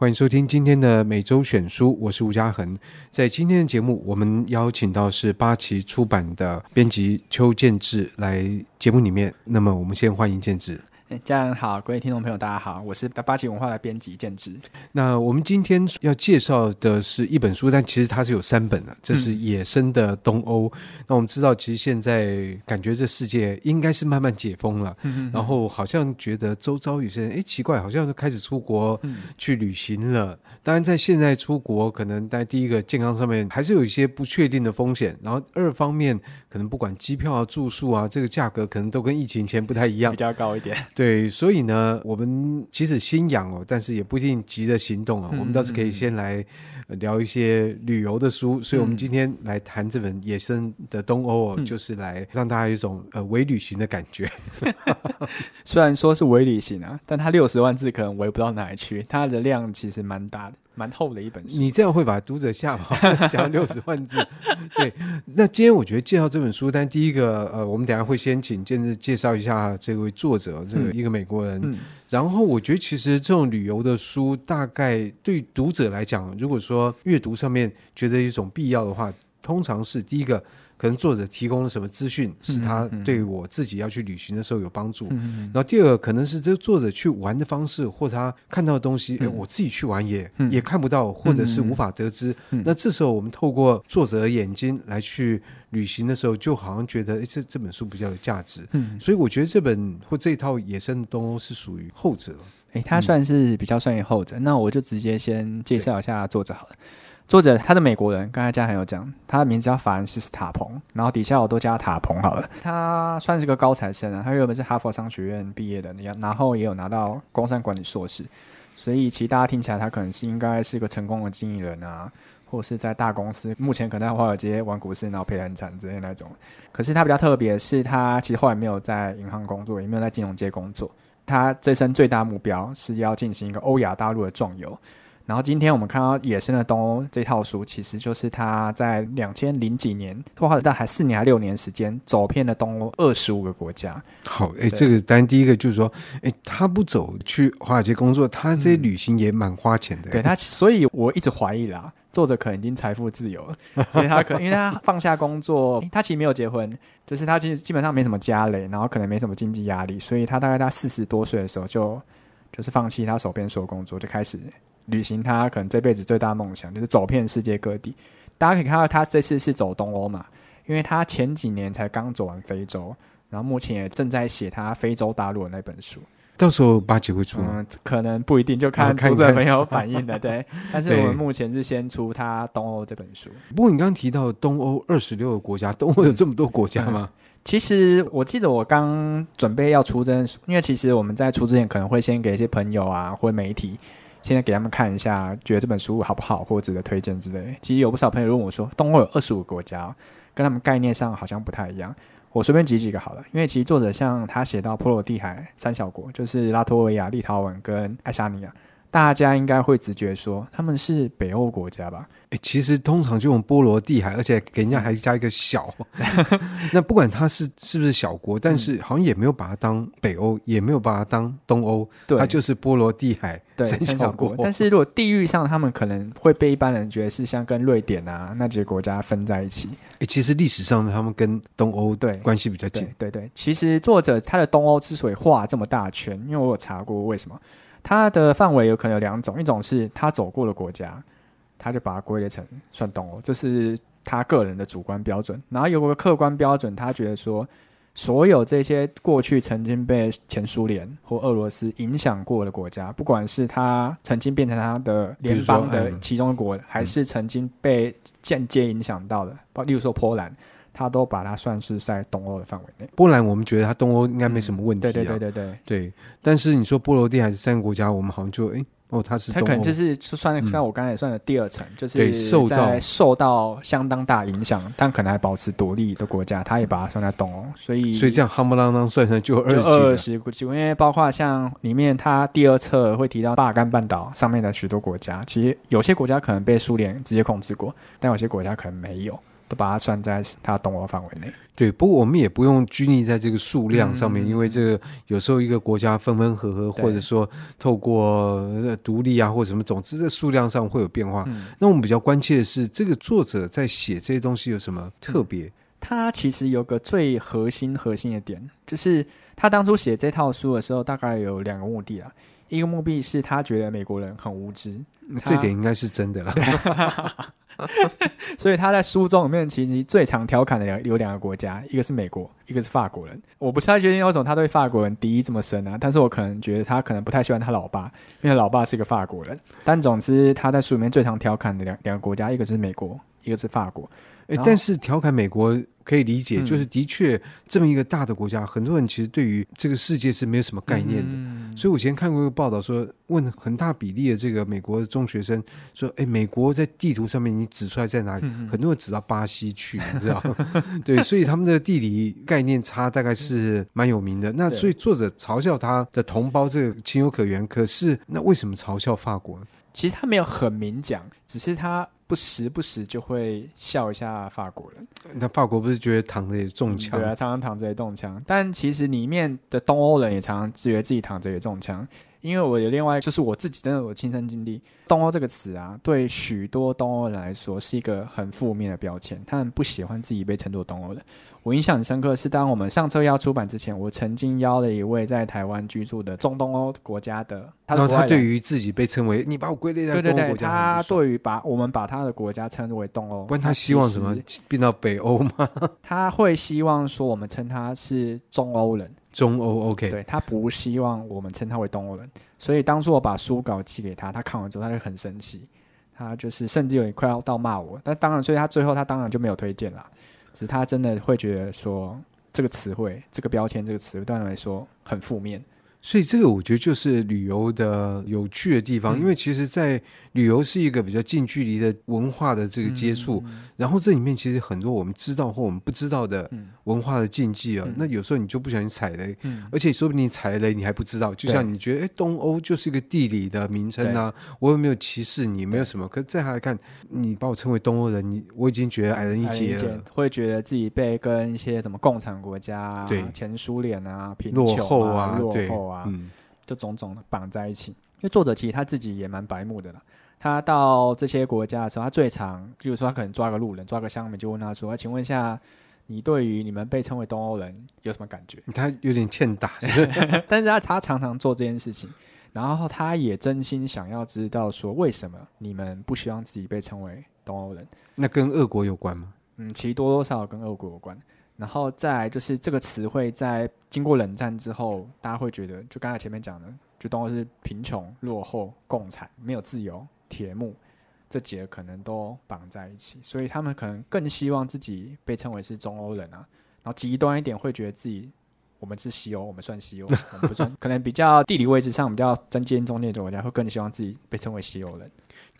欢迎收听今天的每周选书，我是吴嘉恒。在今天的节目，我们邀请到是八旗出版的编辑邱建志来节目里面。那么，我们先欢迎建志。家人好，各位听众朋友，大家好，我是八旗文化的编辑建志。那我们今天要介绍的是一本书，但其实它是有三本的。这是《野生的东欧》。嗯。那我们知道，其实现在感觉这世界应该是慢慢解封了，嗯嗯，然后好像觉得周遭有些人，哎，奇怪，好像是开始出国去旅行了。嗯。当然，在现在出国，可能在第一个健康上面还是有一些不确定的风险。然后二方面，可能不管机票啊、住宿啊，这个价格可能都跟疫情前不太一样，比较高一点。对，所以呢，我们即使心痒哦，但是也不一定急着行动啊。嗯、我们倒是可以先来聊一些旅游的书。嗯、所以，我们今天来谈这本《野生的东欧》哦，嗯、就是来让大家有一种呃微旅行的感觉。虽然说是微旅行啊，但它六十万字可能微不到哪里去，它的量其实蛮大的。蛮厚的一本书，你这样会把读者吓跑？讲六十万字，对。那今天我觉得介绍这本书，但第一个，呃，我们等下会先请建志介绍一下这位作者，这个一个美国人。嗯嗯、然后我觉得其实这种旅游的书，大概对读者来讲，如果说阅读上面觉得一种必要的话，通常是第一个。可能作者提供了什么资讯，是他对我自己要去旅行的时候有帮助。然后第二个可能是这个作者去玩的方式，或他看到的东西，哎，我自己去玩也也看不到，或者是无法得知。那这时候我们透过作者的眼睛来去旅行的时候，就好像觉得，哎，这这本书比较有价值。嗯所以我觉得这本或这一套《野生的东欧》是属于后者。哎，他算是比较算于后者。那我就直接先介绍一下作者好了。作者他是美国人，刚才家恒有讲，他的名字叫法兰西斯塔彭，然后底下我都叫他塔彭好了。他算是个高材生啊，他原本是哈佛商学院毕业的，然后也有拿到工商管理硕士，所以其实大家听起来他可能是应该是一个成功的经理人啊，或是在大公司，目前可能在华尔街玩股市，然后赔得很惨之类那种。可是他比较特别是，他其实后来没有在银行工作，也没有在金融界工作，他这生最大目标是要进行一个欧亚大陆的壮游。然后今天我们看到《野生的东欧》这套书，其实就是他在两千零几年，花了大概四年还六年时间，走遍了东欧二十五个国家。好，哎，这个当然第一个就是说，哎，他不走去华尔街工作，他这些旅行也蛮花钱的。嗯、对他，所以我一直怀疑啦，作者可能已经财富自由了，所以他可能因为他放下工作，他其实没有结婚，就是他其实基本上没什么家累，然后可能没什么经济压力，所以他大概他四十多岁的时候就就是放弃他手边所有工作，就开始。旅行，他可能这辈子最大梦想就是走遍世界各地。大家可以看到，他这次是走东欧嘛，因为他前几年才刚走完非洲，然后目前也正在写他非洲大陆的那本书。到时候八旗会出吗？嗯，可能不一定，就看读者没有反应的。对，但是我们目前是先出他东欧这本书。不过你刚刚提到东欧二十六个国家，东欧有这么多国家吗？嗯，其实我记得我刚准备要出这本书，因为其实我们在出之前可能会先给一些朋友啊或媒体。现在给他们看一下，觉得这本书好不好，或值得推荐之类。其实有不少朋友问我说，东欧有二十五个国家，跟他们概念上好像不太一样。我随便举几个好了，因为其实作者像他写到波罗的海三小国，就是拉脱维亚、立陶宛跟爱沙尼亚，大家应该会直觉说他们是北欧国家吧。哎，其实通常就用波罗的海，而且给人家还加一个小。那不管它是是不是小国，但是好像也没有把它当北欧，也没有把它当东欧，对，它就是波罗的海三小国。但是如果地域上，他们可能会被一般人觉得是像跟瑞典啊那几个国家分在一起。哎，其实历史上他们跟东欧对关系比较近。对对，对，其实作者他的东欧之所以画这么大圈，因为我有查过为什么，它的范围有可能有两种，一种是他走过的国家。他就把它归类成算东欧，这是他个人的主观标准。然后有个客观标准，他觉得说，所有这些过去曾经被前苏联或俄罗斯影响过的国家，不管是他曾经变成他的联邦的其中国，还是曾经被间接影响到的，包例如说波兰，他都把它算是在东欧的范围内。波兰，我们觉得它东欧应该没什么问题，啊嗯。对对对对对对。但是你说波罗的海是三个国家，我们好像就诶。哦，它是它可能就是算像我刚才也算的第二层，嗯、就是受到受到相当大影响，但可能还保持独立的国家，它也把它算在东欧，所以所以这样夯不啷当算成就二十二十几个，因为包括像里面它第二册会提到巴尔干半岛上面的许多国家，其实有些国家可能被苏联直接控制过，但有些国家可能没有。都把它算在它东欧范围内。对，不过我们也不用拘泥在这个数量上面，嗯、因为这个有时候一个国家分分合合，或者说透过独立啊或者什么，总之在数量上会有变化。嗯、那我们比较关切的是，这个作者在写这些东西有什么特别？他其实有个最核心核心的点，就是他当初写这套书的时候，大概有两个目的啊。一个目的是他觉得美国人很无知，这点应该是真的了。所以他在书中里面其实最常调侃的两有两个国家，一个是美国，一个是法国人。我不太确定为什么他对法国人敌意这么深啊，但是我可能觉得他可能不太喜欢他老爸，因为老爸是一个法国人。但总之他在书里面最常调侃的两两个国家，一个是美国，一个是法国。哎，但是调侃美国可以理解，就是的确这么一个大的国家，很多人其实对于这个世界是没有什么概念的。所以我以前看过一个报道说，问很大比例的这个美国的中学生说：“哎，美国在地图上面你指出来在哪里？”很多人指到巴西去，你知道？对，所以他们的地理概念差大概是蛮有名的。那所以作者嘲笑他的同胞，这个情有可原。可是那为什么嘲笑法国？其实他没有很明讲，只是他。不时不时就会笑一下法国人，那法国不是觉得躺着也中枪？对啊，常常躺着也中枪。但其实里面的东欧人也常常觉得自己躺着也中枪，因为我有另外就是我自己真的有亲身经历，东欧这个词啊，对许多东欧人来说是一个很负面的标签，他们不喜欢自己被称作东欧人。我印象很深刻是，当我们上册要出版之前，我曾经邀了一位在台湾居住的中东欧国家的，他的，然后他对于自己被称为你把我归类在东欧国家，他对于把我们把他的国家称为东欧，问他希望什么？变到北欧吗？他会希望说我们称他是中欧人，中欧 OK，对，他不希望我们称他为东欧人，所以当初我把书稿寄给他，他看完之后他就很生气，他就是甚至有点快要到骂我，但当然，所以他最后他当然就没有推荐了。只是他真的会觉得说，这个词汇、这个标签、这个词对他来说很负面。所以这个我觉得就是旅游的有趣的地方，嗯、因为其实，在旅游是一个比较近距离的文化的这个接触，嗯、然后这里面其实很多我们知道或我们不知道的文化的禁忌啊，嗯、那有时候你就不小心踩雷，嗯、而且说不定你踩雷你还不知道，就像你觉得哎，东欧就是一个地理的名称啊，我有没有歧视你？没有什么，可是在他来看，你把我称为东欧人，你我已经觉得矮人一截了，会觉得自己被跟一些什么共产国家、对。前苏联啊、贫穷啊、落后啊、落后啊。嗯，就种种绑在一起，因为作者其实他自己也蛮白目的啦。他到这些国家的时候，他最常，比如说他可能抓个路人，抓个乡民，就问他说：“请问一下，你对于你们被称为东欧人有什么感觉？”他有点欠打，但是他他常常做这件事情，然后他也真心想要知道说，为什么你们不希望自己被称为东欧人？那跟俄国有关吗？嗯，其实多多少少跟俄国有关。然后再就是这个词汇在经过冷战之后，大家会觉得，就刚才前面讲的，就东欧是贫穷、落后、共产、没有自由、铁幕，这几个可能都绑在一起，所以他们可能更希望自己被称为是中欧人啊。然后极端一点，会觉得自己我们是西欧，我们算西欧，我们不算，可能比较地理位置上比较中间中间的国家，会更希望自己被称为西欧人。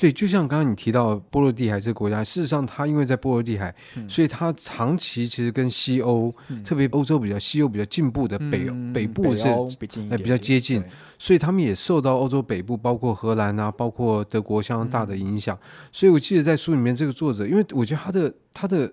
对，就像刚刚你提到波罗的海这个国家，事实上它因为在波罗的海，嗯、所以它长期其实跟西欧，嗯、特别欧洲比较西欧比较进步的北、嗯、北部是比，比较接近，所以他们也受到欧洲北部，包括荷兰啊，包括德国相当大的影响。嗯、所以我记得在书里面，这个作者，因为我觉得他的他的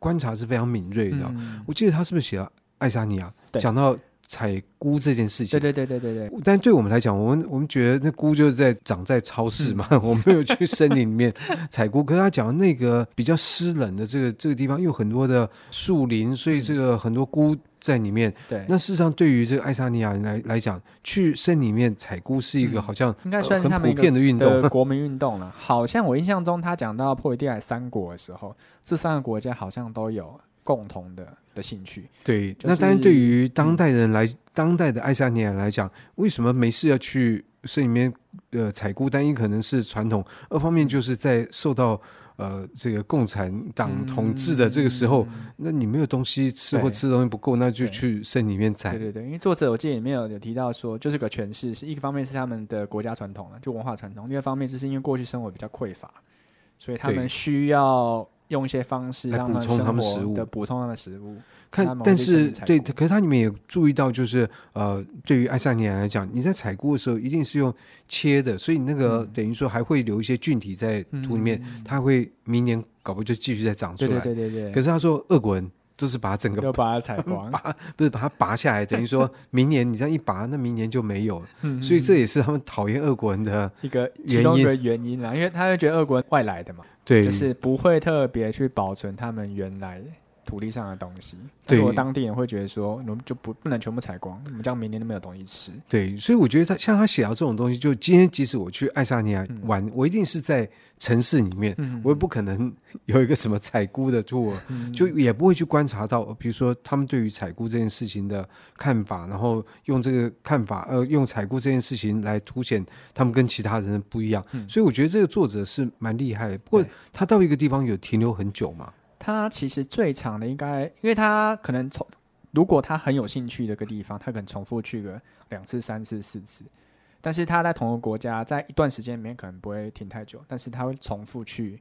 观察是非常敏锐的。嗯、我记得他是不是写了爱沙尼亚，对讲到。采菇这件事情，对对对对对对。但对我们来讲，我们我们觉得那菇就是在长在超市嘛，嗯、我们没有去森林里面采菇。可是他讲那个比较湿冷的这个这个地方，有很多的树林，所以这个很多菇在里面。对、嗯。那事实上，对于这个爱沙尼亚人来来讲，去森林里面采菇是一个好像、嗯、应该算是很普遍的运动，国民运动了。好像我印象中，他讲到波罗的海三国的时候，这三个国家好像都有共同的。的兴趣，对，就是、那当然对于当代人来，嗯、当代的爱沙尼亚来讲，为什么没事要去森林里面呃采菇？单一可能是传统，二方面就是在受到呃这个共产党统治的这个时候，嗯、那你没有东西吃或吃的东西不够，那就去森里面采。对对对，因为作者我记得里面有有提到说，就是个诠释，是一个方面是他们的国家传统了，就文化传统；另一方面就是因为过去生活比较匮乏，所以他们需要。用一些方式来补充他们食物的补充他们的食物。看，但是对，可是它里面也注意到，就是呃，对于爱沙尼亚来讲，你在采菇的时候一定是用切的，所以那个、嗯、等于说还会留一些菌体在土里面，嗯、它会明年搞不就继续再长出来。对对对对对。可是他说，俄国人都是把它整个都把它采光，拔不是把它拔下来，等于说明年你这样一拔，那明年就没有了。嗯、所以这也是他们讨厌俄国人的一个其中一个原因啦，因为他会觉得俄国人外来的嘛，对，就是不会特别去保存他们原来的。土地上的东西，对，如果当地人会觉得说，我们就不不能全部采光，我们这样明年都没有东西吃。对，所以我觉得他像他写到这种东西，就今天即使我去爱沙尼亚玩，嗯、我一定是在城市里面，嗯、我也不可能有一个什么采菇的 tour，、嗯、就也不会去观察到，比如说他们对于采菇这件事情的看法，然后用这个看法，呃，用采菇这件事情来凸显他们跟其他人的不一样。嗯、所以我觉得这个作者是蛮厉害的。不过他到一个地方有停留很久嘛？他其实最长的应该，因为他可能从如果他很有兴趣的一个地方，他可能重复去个两次、三次、四次。但是他在同一个国家，在一段时间里面可能不会停太久，但是他会重复去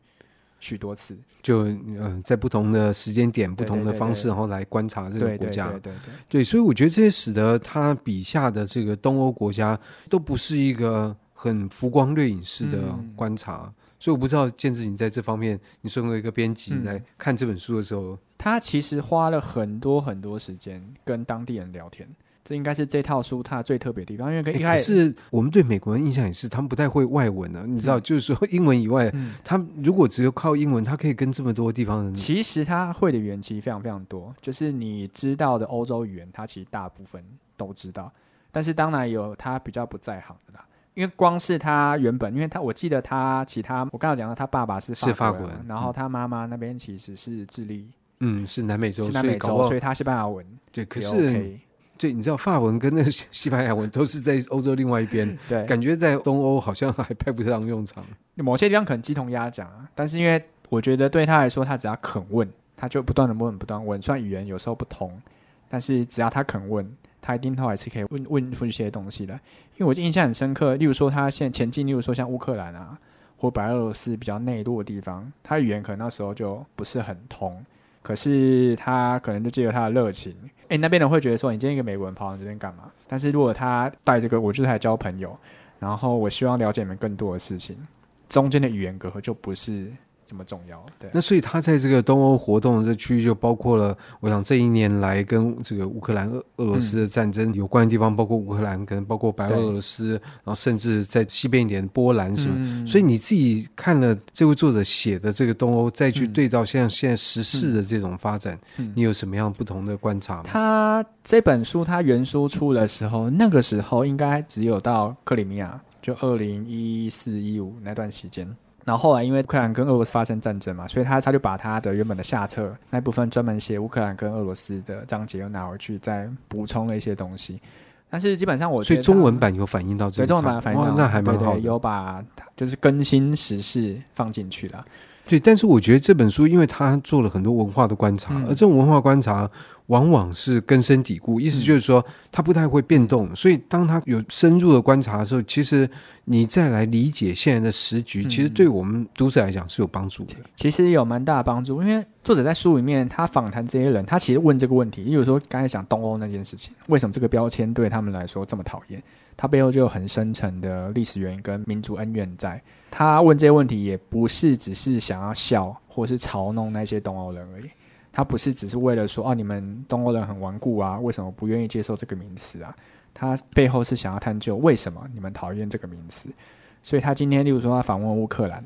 许多次，就嗯、呃，在不同的时间点、不同的方式，然后来观察这个国家。对对对，对，对，对，所以我觉得这些使得他笔下的这个东欧国家都不是一个很浮光掠影式的观察。嗯所以我不知道建志，你在这方面，你身为一个编辑来看这本书的时候，嗯，他其实花了很多很多时间跟当地人聊天，这应该是这套书它最特别的地方。因为一开始，欸，是我们对美国人印象也是，他们不太会外文呢，啊。你知道，嗯，就是说 英文以外，嗯，他如果只有靠英文，他可以跟这么多地方人。其实他会的语言其实非常非常多，就是你知道的欧洲语言，他其实大部分都知道，但是当然有他比较不在行的啦。因为光是他原本，因为他我记得他其他，我刚刚讲到他爸爸是法国人，法国人，然后他妈妈那边其实是智利，嗯，是南美洲，是南美洲，所以，所以他西班牙文对，可是对，你知道法文跟那个西班牙文都是在欧洲另外一边，对，感觉在东欧好像还派不上用场。某些地方可能鸡同鸭讲啊，但是因为我觉得对他来说，他只要肯问，他就不断的问，不断问，虽然语言有时候不同，但是只要他肯问。他一定都还是可以问问出一些东西来，因为我印象很深刻。例如说，他现在前进，例如说像乌克兰啊，或白俄罗斯比较内陆的地方，他语言可能那时候就不是很通。可是他可能就借由他的热情，诶，那边人会觉得说，你今天一个美国人跑到这边干嘛？但是如果他带这个，我就是来交朋友，然后我希望了解你们更多的事情，中间的语言隔阂就不是。这么重要，对。那所以他在这个东欧活动的这区域，就包括了，我想这一年来跟这个乌克兰、俄俄罗斯的战争有关的地方，包括乌克兰，可能包括白俄罗斯，然后甚至在西边一点波兰什么。嗯、所以你自己看了这位作者写的这个东欧，再去对照像现在时事的这种发展，嗯、你有什么样不同的观察吗？他这本书他原书出的时候，那个时候应该只有到克里米亚，就二零一四一五那段时间。然后后来，因为乌克兰跟俄罗斯发生战争嘛，所以他他就把他的原本的下册那部分专门写乌克兰跟俄罗斯的章节又拿回去，再补充了一些东西。但是基本上我所以中文版有反映到这个，中文版反映到，那还蛮好的，对对，有把就是更新时事放进去了。对，但是我觉得这本书，因为他做了很多文化的观察，嗯、而这种文化观察往往是根深蒂固，意思就是说，他不太会变动。嗯、所以，当他有深入的观察的时候，其实你再来理解现在的时局，嗯、其实对我们读者来讲是有帮助的。其实有蛮大的帮助，因为作者在书里面他访谈这些人，他其实问这个问题，例如说刚才讲东欧那件事情，为什么这个标签对他们来说这么讨厌？他背后就有很深层的历史原因跟民族恩怨在。他问这些问题，也不是只是想要笑或是嘲弄那些东欧人而已。他不是只是为了说，哦，你们东欧人很顽固啊，为什么不愿意接受这个名词啊？他背后是想要探究为什么你们讨厌这个名词。所以他今天，例如说他访问乌克兰，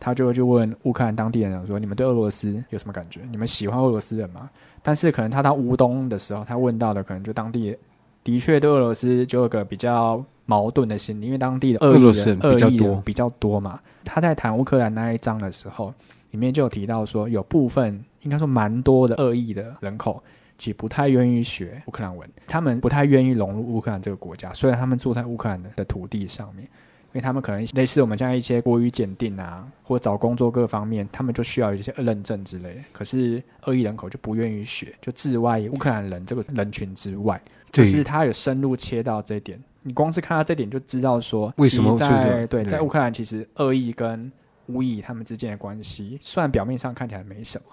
他就会去问乌克兰当地人说：“你们对俄罗斯有什么感觉？你们喜欢俄罗斯人吗？”但是可能他到乌东的时候，他问到的可能就当地。的确，对俄罗斯就有个比较矛盾的心理，因为当地的俄裔人比较多，比较多嘛。他在谈乌克兰那一章的时候，里面就有提到说，有部分应该说蛮多的恶意的人口，其实不太愿意学乌克兰文，他们不太愿意融入乌克兰这个国家。虽然他们住在乌克兰的土地上面，因为他们可能类似我们现在一些国语检定啊，或找工作各方面，他们就需要一些认证之类的。可是俄裔人口就不愿意学，就置外乌克兰人这个人群之外。就是他有深入切到这一点，你光是看到这点就知道说，为什么在对，在乌克兰其实恶意跟无意他们之间的关系，虽然表面上看起来没什么。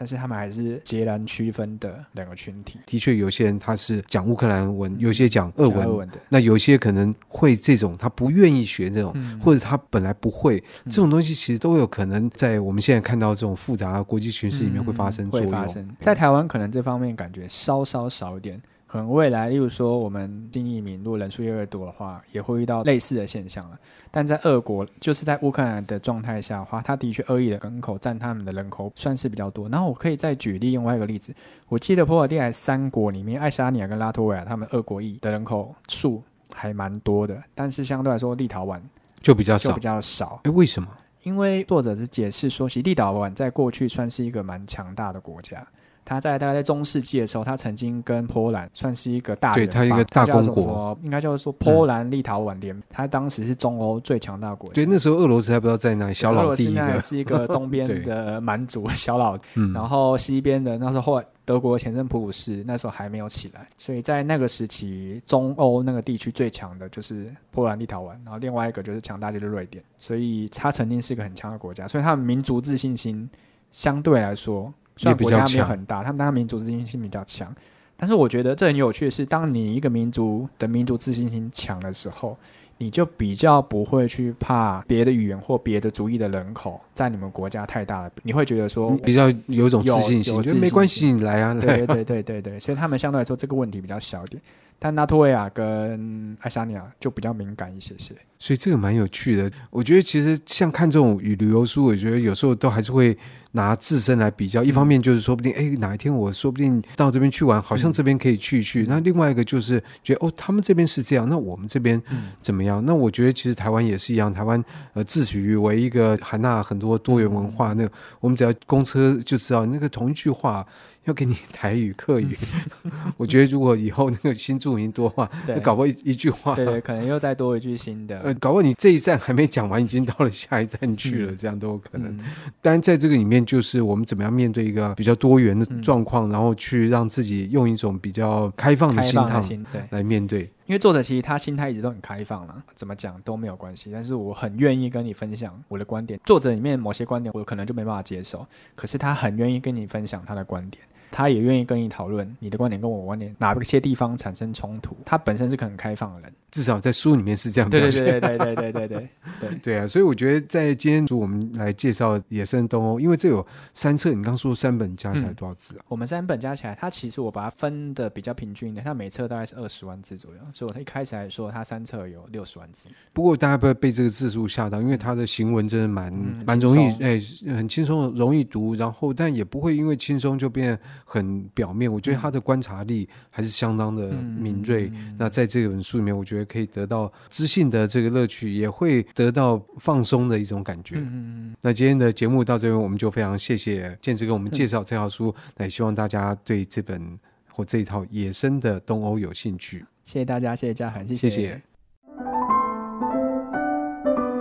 但是他们还是截然区分的两个群体。的确，有些人他是讲乌克兰文，有些讲俄文，俄文的。那有些可能会这种，他不愿意学这种，嗯、或者他本来不会、嗯、这种东西，其实都有可能在我们现在看到这种复杂的国际形势里面会发生作用。嗯、会发生在台湾，可能这方面感觉稍稍少一点。可能未来，例如说我们新移民如果人数越来越多的话，也会遇到类似的现象了。但在俄国，就是在乌克兰的状态下的话，他的确恶意的人口占他们的人口算是比较多。然后我可以再举另外一个例子，我记得波罗的海三国里面，爱沙尼亚跟拉脱维亚他们俄国裔的人口数还蛮多的，但是相对来说，立陶宛就比较少，就比较少。哎，为什么？因为作者是解释说，其实立陶宛在过去算是一个蛮强大的国家。他在大概在中世纪的时候，他曾经跟波兰算是一个大对，他一个大公国，应该就是说波兰立陶宛联，他当时是中欧最强大国。对，那时候俄罗斯还不知道在哪里，小老弟一个。俄罗斯是一个东边的 蛮族小老，然后西边的那时候后来德国前身普鲁士那时候还没有起来，所以在那个时期，中欧那个地区最强的就是波兰立陶宛，然后另外一个就是强大就是瑞典，所以他曾经是一个很强的国家，所以他们民族自信心相对来说。虽然国家没有很大，他们当然民族自信心比较强，但是我觉得这很有趣的是，当你一个民族的民族自信心强的时候，你就比较不会去怕别的语言或别的族裔的人口在你们国家太大了，你会觉得说比较有一种自信心，我觉得没关系，你来啊，来对对对对对，所以他们相对来说这个问题比较小一点。但拉脱维亚跟爱沙尼亚就比较敏感一些些，所以这个蛮有趣的。我觉得其实像看这种旅旅游书，我觉得有时候都还是会拿自身来比较。一方面就是说不定，哎，哪一天我说不定到这边去玩，好像这边可以去一去。那另外一个就是觉得，哦，他们这边是这样，那我们这边怎么样？那我觉得其实台湾也是一样，台湾呃自诩为一个含纳很多多元文化。那个我们只要公车就知道，那个同一句话。要给你台语、客语，我觉得如果以后那个新住民多话，那搞不好一一句话，对对，可能又再多一句新的。呃，搞不好你这一站还没讲完，已经到了下一站去了，这样都有可能。当然，在这个里面，就是我们怎么样面对一个比较多元的状况，然后去让自己用一种比较开放的心态来面对。因为作者其实他心态一直都很开放了，怎么讲都没有关系。但是我很愿意跟你分享我的观点。作者里面某些观点我可能就没办法接受，可是他很愿意跟你分享他的观点。他也愿意跟你讨论你的观点跟我观点哪些地方产生冲突。他本身是个很开放的人，至少在书里面是这样表现。对对对对对对对对对 对啊！所以我觉得在今天我们来介绍《野生东欧》，因为这有三册，你刚说三本加起来多少字啊？我们三本加起来，它其实我把它分的比较平均的，它每册大概是二十万字左右，所以我一开始来说，它三册有六十万字。不过大家不要被这个字数吓到，因为它的行文真的蛮蛮容易，哎，很轻松，容易读，然后但也不会因为轻松就变很表面。我觉得他的观察力还是相当的敏锐。嗯、那在这本书里面，我觉得可以得到知性的这个乐趣，也会得到放松的一种感觉。嗯、那今天的节目到这边，我们就非常谢谢建志给我们介绍这套书。嗯、那也希望大家对这本或这一套《野生的东欧》有兴趣。谢谢大家，谢谢嘉涵，谢谢。谢谢。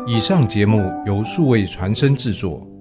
以上节目由数位传声制作。